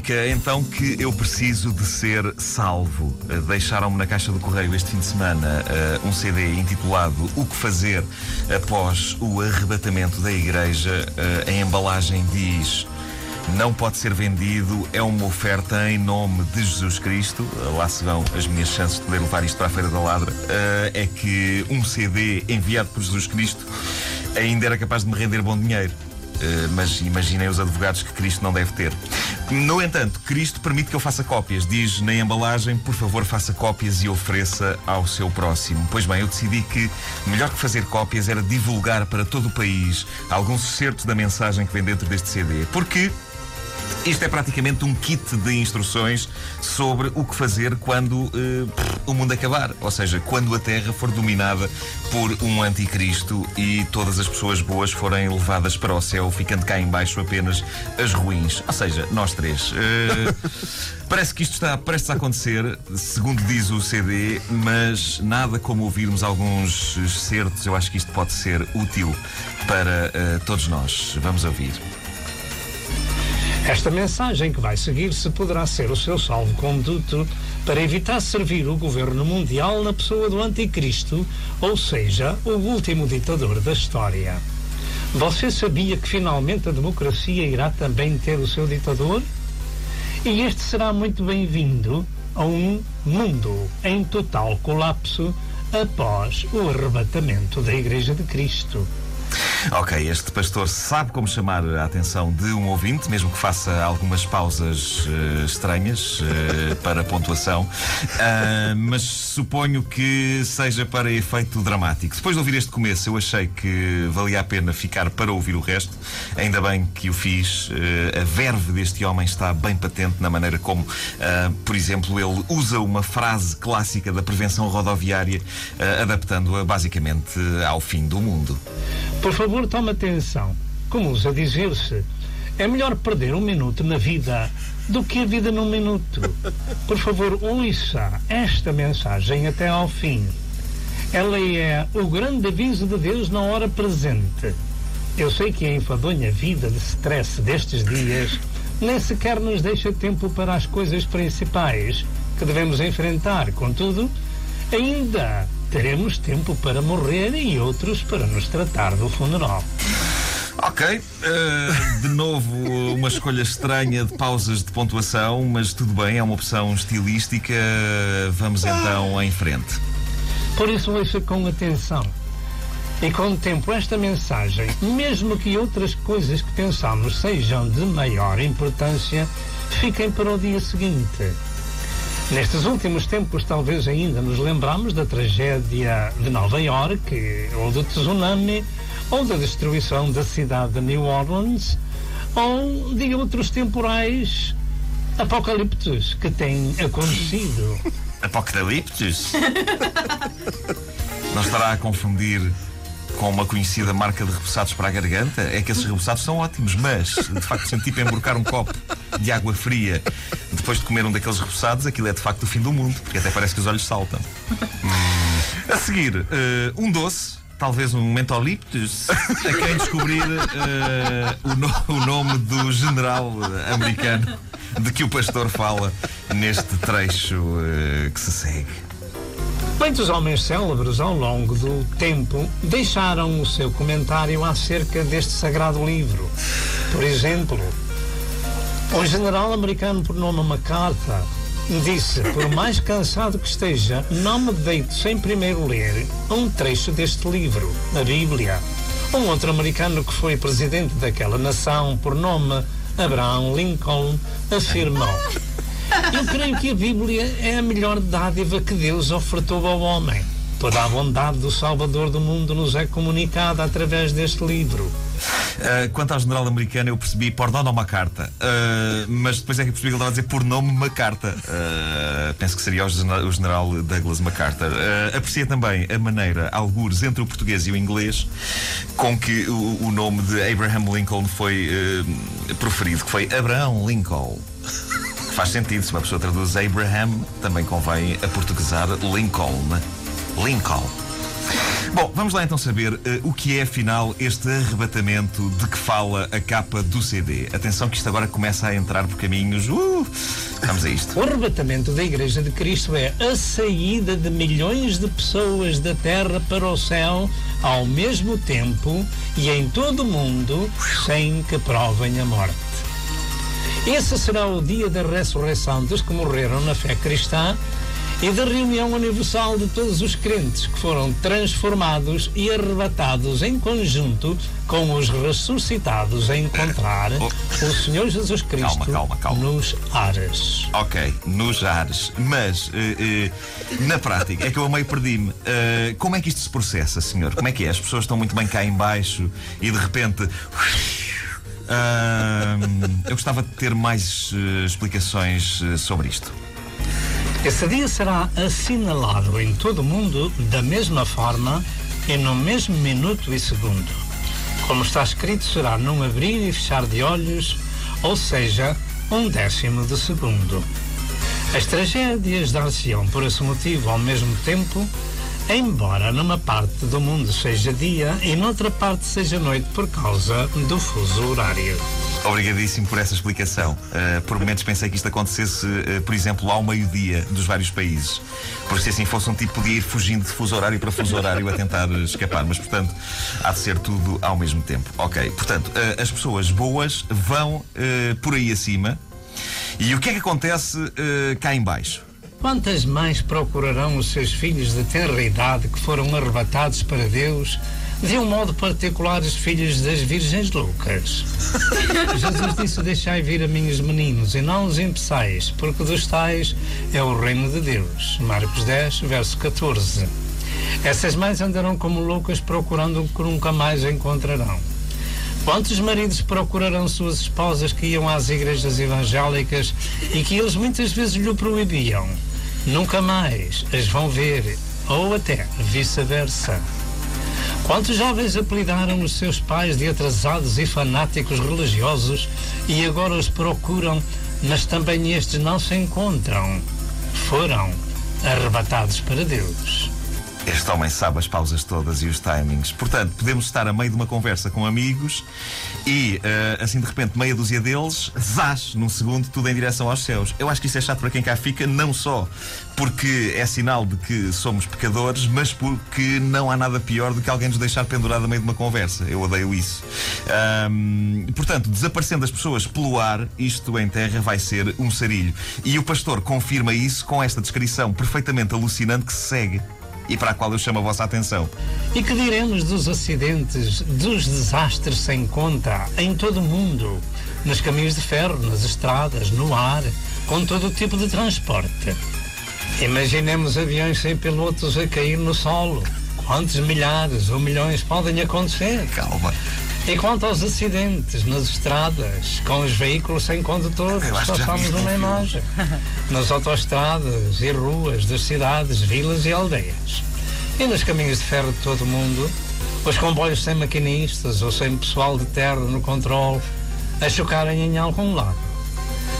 indica então que eu preciso de ser salvo. Uh, Deixaram-me na caixa do correio este fim de semana uh, um CD intitulado O que fazer após o arrebatamento da igreja. Uh, a embalagem diz não pode ser vendido, é uma oferta em nome de Jesus Cristo. Lá se vão as minhas chances de poder levar isto para a Feira da Ladra. Uh, é que um CD enviado por Jesus Cristo ainda era capaz de me render bom dinheiro. Uh, mas imaginem os advogados que Cristo não deve ter. No entanto, Cristo permite que eu faça cópias. Diz na embalagem, por favor, faça cópias e ofereça ao seu próximo. Pois bem, eu decidi que melhor que fazer cópias era divulgar para todo o país alguns certos da mensagem que vem dentro deste CD. Porque isto é praticamente um kit de instruções sobre o que fazer quando uh, o mundo acabar. Ou seja, quando a Terra for dominada por um anticristo e todas as pessoas boas forem levadas para o céu, ficando cá embaixo apenas as ruins. Ou seja, nós três. Uh, parece que isto está prestes a acontecer, segundo diz o CD, mas nada como ouvirmos alguns certos. Eu acho que isto pode ser útil para uh, todos nós. Vamos ouvir. Esta mensagem que vai seguir-se poderá ser o seu salvo-conduto para evitar servir o governo mundial na pessoa do Anticristo, ou seja, o último ditador da história. Você sabia que finalmente a democracia irá também ter o seu ditador? E este será muito bem-vindo a um mundo em total colapso após o arrebatamento da Igreja de Cristo. Ok, este pastor sabe como chamar a atenção de um ouvinte, mesmo que faça algumas pausas uh, estranhas uh, para pontuação, uh, mas suponho que seja para efeito dramático. Depois de ouvir este começo, eu achei que valia a pena ficar para ouvir o resto. Ainda bem que o fiz. a verve deste homem está bem patente na maneira como, por exemplo, ele usa uma frase clássica da prevenção rodoviária, adaptando-a basicamente ao fim do mundo. Por favor, tome atenção. Como usa dizer-se, é melhor perder um minuto na vida do que a vida num minuto. Por favor, ouça esta mensagem até ao fim. Ela é o grande aviso de Deus na hora presente. Eu sei que a enfadonha vida de stress destes dias nem sequer nos deixa tempo para as coisas principais que devemos enfrentar. Contudo, ainda teremos tempo para morrer e outros para nos tratar do funeral. Ok, uh, de novo uma escolha estranha de pausas de pontuação, mas tudo bem, é uma opção estilística. Vamos então em frente. Por isso, ouça com atenção e com o tempo esta mensagem, mesmo que outras coisas que pensamos sejam de maior importância, fiquem para o dia seguinte. Nestes últimos tempos, talvez ainda nos lembramos da tragédia de Nova York, ou do tsunami, ou da destruição da cidade de New Orleans, ou de outros temporais apocaliptos que têm acontecido. Apocaliptos? Não estará a confundir com uma conhecida marca de repousados para a garganta? É que esses repousados são ótimos, mas de facto senti tipo emborcar um copo de água fria depois de comer um daqueles repousados, aquilo é de facto o fim do mundo, porque até parece que os olhos saltam. Hum. A seguir, uh, um doce talvez um mentoliptus, a quem descobrir uh, o, no, o, nome do general americano de que o pastor fala neste trecho uh, que se segue. Muitos homens célebres ao longo do tempo deixaram o seu comentário acerca deste sagrado livro. Por exemplo, o general americano por nome MacArthur disse: Por mais cansado que esteja, não me deito sem primeiro ler um trecho deste livro, a Bíblia. Um outro americano que foi presidente daquela nação, por nome Abraham Lincoln, afirmou: eu creio que a Bíblia é a melhor dádiva que Deus ofertou ao homem. Toda a bondade do Salvador do mundo nos é comunicada através deste livro. Uh, quanto ao general americano, eu percebi por nome uma carta, uh, mas depois é que percebi que ele estava a dizer por nome uma carta. Uh, penso que seria o general Douglas MacArthur. Uh, aprecia também a maneira, algures entre o português e o inglês, com que o, o nome de Abraham Lincoln foi proferido, que foi Abraham Lincoln. Faz sentido, se uma pessoa traduz Abraham, também convém a portuguesar Lincoln. Lincoln. Bom, vamos lá então saber uh, o que é afinal este arrebatamento de que fala a capa do CD. Atenção que isto agora começa a entrar por caminhos. Uh, vamos a isto. O arrebatamento da Igreja de Cristo é a saída de milhões de pessoas da terra para o céu ao mesmo tempo e em todo o mundo sem que provem a morte. Esse será o dia da ressurreição dos que morreram na fé cristã e da reunião universal de todos os crentes que foram transformados e arrebatados em conjunto com os ressuscitados a encontrar oh. o Senhor Jesus Cristo calma, calma, calma. nos ares. Ok, nos ares. Mas, uh, uh, na prática, é que eu meio perdi-me. Uh, como é que isto se processa, senhor? Como é que é? As pessoas estão muito bem cá embaixo e de repente. Eu gostava de ter mais explicações sobre isto. Esse dia será assinalado em todo o mundo da mesma forma e no mesmo minuto e segundo. Como está escrito, será num abrir e fechar de olhos, ou seja, um décimo de segundo. As tragédias dar-se-ão por esse motivo ao mesmo tempo, embora numa parte do mundo seja dia e noutra parte seja noite por causa do fuso horário. Obrigadíssimo por essa explicação. Uh, por momentos pensei que isto acontecesse, uh, por exemplo, ao meio-dia dos vários países. Porque se assim fosse um tipo, podia ir fugindo de fuso horário para fuso horário a tentar escapar. Mas, portanto, há de ser tudo ao mesmo tempo. Ok, portanto, uh, as pessoas boas vão por aí acima. E o que é que acontece cá embaixo? Quantas mães procurarão os seus filhos de tenra idade que foram arrebatados para Deus de um modo particular os filhos das virgens loucas. Jesus disse: Deixai vir a mim os meninos e não os impeçais, porque dos tais é o reino de Deus. Marcos 10, verso 14. Essas mães andarão como loucas procurando o que nunca mais encontrarão. Quantos maridos procurarão suas esposas que iam às igrejas evangélicas e que eles muitas vezes lhe proibiam? Nunca mais as vão ver, ou até vice-versa. Quantos jovens apelidaram os seus pais de atrasados e fanáticos religiosos e agora os procuram, mas também estes não se encontram? Foram arrebatados para Deus. Este homem sabe as pausas todas e os timings. Portanto, podemos estar a meio de uma conversa com amigos e, uh, assim de repente, meia dúzia deles, zás, num segundo, tudo em direção aos céus. Eu acho que isso é chato para quem cá fica, não só porque é sinal de que somos pecadores, mas porque não há nada pior do que alguém nos deixar pendurado a meio de uma conversa. Eu odeio isso. Um, portanto, desaparecendo as pessoas pelo ar, isto em terra vai ser um sarilho. E o pastor confirma isso com esta descrição perfeitamente alucinante que se segue e para a qual eu chamo a vossa atenção. E que diremos dos acidentes, dos desastres sem conta em todo o mundo, nos caminhos de ferro, nas estradas, no ar, com todo o tipo de transporte. Imaginemos aviões sem pilotos a cair no solo. Quantos milhares ou milhões podem acontecer? Calma. E quanto aos acidentes nas estradas, com os veículos sem condutores, só estamos numa imagem. Nas autoestradas e ruas das cidades, vilas e aldeias. E nos caminhos de ferro de todo o mundo, os comboios sem maquinistas ou sem pessoal de terra no controle a chocarem em algum lado.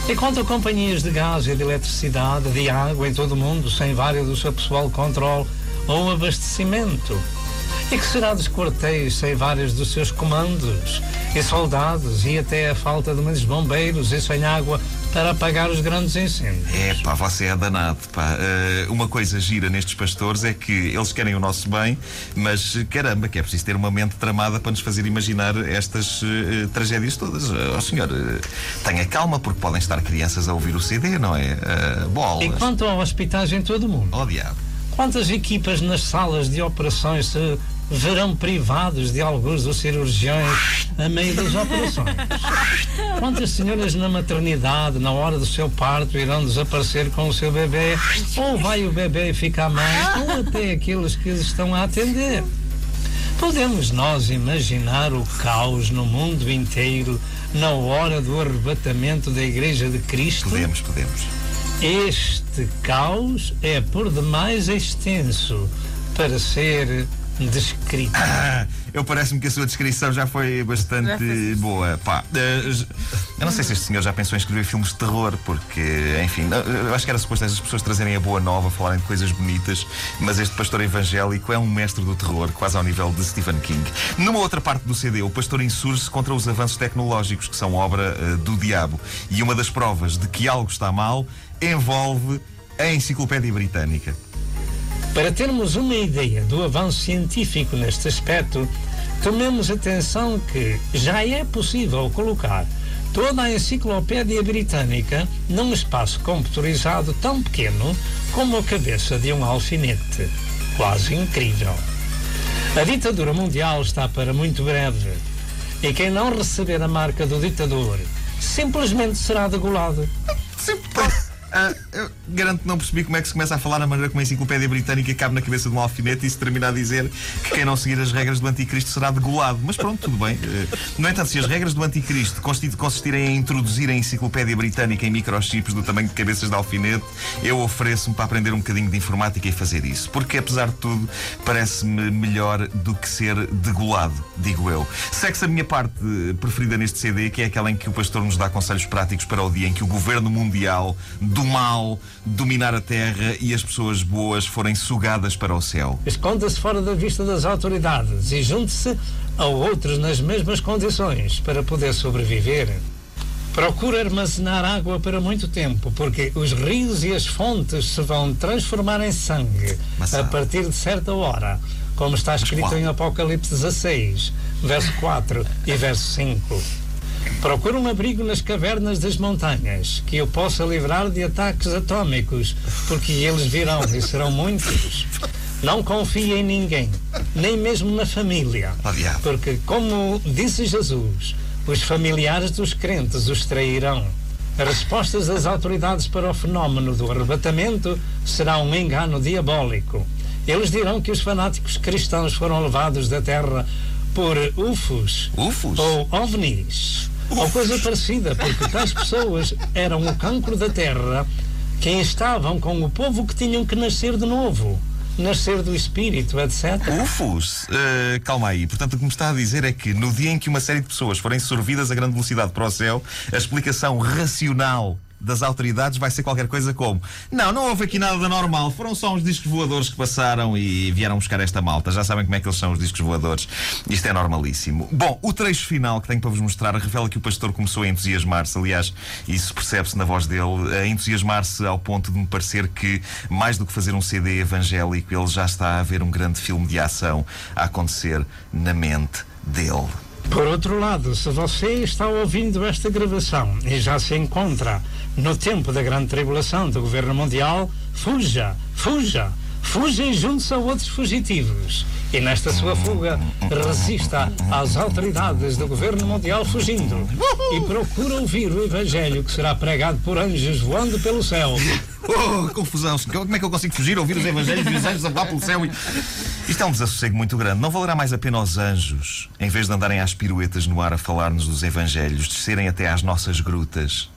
E quanto a companhias de gás e de eletricidade, de água em todo o mundo, sem vários do seu pessoal de controle ou abastecimento, e que será dos quartéis sem vários dos seus comandos e soldados e até a falta de muitos bombeiros e sem água para apagar os grandes incêndios. É pá, você é danado, pá. Uh, uma coisa gira nestes pastores é que eles querem o nosso bem, mas caramba, que é preciso ter uma mente tramada para nos fazer imaginar estas uh, tragédias todas. Uh, oh senhor, tenha calma, porque podem estar crianças a ouvir o CD, não é? Uh, bolas. E quanto ao hospitais em todo o mundo? Oh diabo. Quantas equipas nas salas de operações se verão privados de alguns dos cirurgiões a meio das operações. Quantas senhoras na maternidade, na hora do seu parto, irão desaparecer com o seu bebê? Ou vai o bebê ficar mais? Ou até aqueles que estão a atender? Podemos nós imaginar o caos no mundo inteiro na hora do arrebatamento da Igreja de Cristo? Podemos, podemos. Este caos é por demais extenso para ser descrita. Ah, eu parece-me que a sua descrição já foi bastante boa. Pá, eh, eu não sei se este senhor já pensou em escrever filmes de terror, porque, enfim, eu acho que era suposto essas pessoas trazerem a boa nova, falarem de coisas bonitas, mas este pastor evangélico é um mestre do terror, quase ao nível de Stephen King. Numa outra parte do CD, o pastor insurge-se contra os avanços tecnológicos, que são obra eh, do diabo. E uma das provas de que algo está mal envolve a Enciclopédia Britânica. Para termos uma ideia do avanço científico neste aspecto, tomemos atenção que já é possível colocar toda a enciclopédia britânica num espaço computurizado tão pequeno como a cabeça de um alfinete. Quase incrível. A ditadura mundial está para muito breve. E quem não receber a marca do ditador simplesmente será degolado. Ah, eu garanto que não percebi como é que se começa a falar na maneira como a enciclopédia britânica cabe na cabeça de um alfinete e se termina a dizer que quem não seguir as regras do anticristo será degolado. Mas pronto, tudo bem. Eh, No entanto, se as regras do anticristo consistirem em introduzir a enciclopédia britânica em microchips do tamanho de cabeças de alfinete, eu ofereço-me para aprender um bocadinho de informática e fazer isso. Porque, apesar de tudo, parece-me melhor do que ser degolado, digo eu. Segue-se a minha parte eh, preferida neste CD, que é aquela em que o pastor nos dá conselhos práticos para o dia em que o governo mundial do mal dominar a terra e as pessoas boas forem sugadas para o céu. Esconda-se fora da vista das autoridades e junte-se a outros nas mesmas condições para poder sobreviver. Procura armazenar água para muito tempo, porque os rios e as fontes se vão transformar em sangue a partir de certa hora, como está escrito em Apocalipse 16, verso 4 e verso 5. Procura um abrigo nas cavernas das montanhas, que eu possa livrar de ataques atômicos, porque eles virão e serão muitos. Não confie em ninguém, nem mesmo na família, porque, como disse Jesus, os familiares dos crentes os trairão. As respostas das autoridades para o fenómeno do arrebatamento será um engano diabólico. Eles dirão que os fanáticos cristãos foram levados da terra por UFOs Ufos? ou OVNIs, ou coisa parecida, porque tais pessoas eram o cancro da terra, quem estavam com o povo que tinham que nascer de novo, nascer do espírito, etc. Ufos? Eh, calma aí. Portanto, o que me está a dizer é que no dia em que uma série de pessoas forem sorvidas a grande velocidade para o céu, a explicação racional das autoridades vai ser qualquer coisa como: Não, não houve aqui nada de anormal, foram só uns discos voadores que passaram e vieram buscar esta malta. Já sabem como é que eles são os discos voadores. Isto é normalíssimo. Bom, o trecho final que tenho para vos mostrar revela que o pastor começou a entusiasmar-se. Aliás, isso percebe-se na voz dele, a entusiasmar-se ao ponto de me parecer que, mais do que fazer um CD evangélico, ele já está a ver um grande filme de ação a acontecer na mente dele. Por outro lado, se você está ouvindo esta gravação e já se encontra no tempo da grande tribulação do governo mundial, fuja, fuja, fuja e junte-se a outros fugitivos. E nesta sua fuga, resista às autoridades do governo mundial fugindo. E procura ouvir o evangelho que será pregado por anjos voando pelo céu. Oh, confusão. Como é que eu consigo fugir, ouvir os evangelhos e os anjos a voar pelo céu? e- Isto é um desassossego muito grande. Não valerá mais a pena os anjos, em vez de andarem às piruetas no ar a falar-nos dos evangelhos, descerem até às nossas grutas.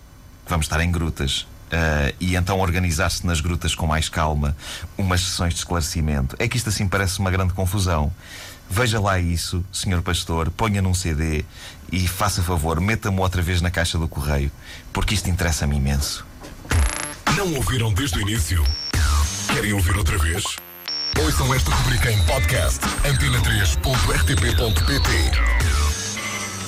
Vamos estar em grutas. Ah, e então organizar-se nas grutas com mais calma, umas sessões de esclarecimento. É que isto assim parece uma grande confusão. Veja lá isso, senhor pastor, ponha num CD e faça favor, meta-me outra vez na caixa do correio, porque isto interessa-me imenso. Não ouviram desde o início? Querem ouvir outra vez? Ouçam esta rubrica em podcast antena3.rtp.pt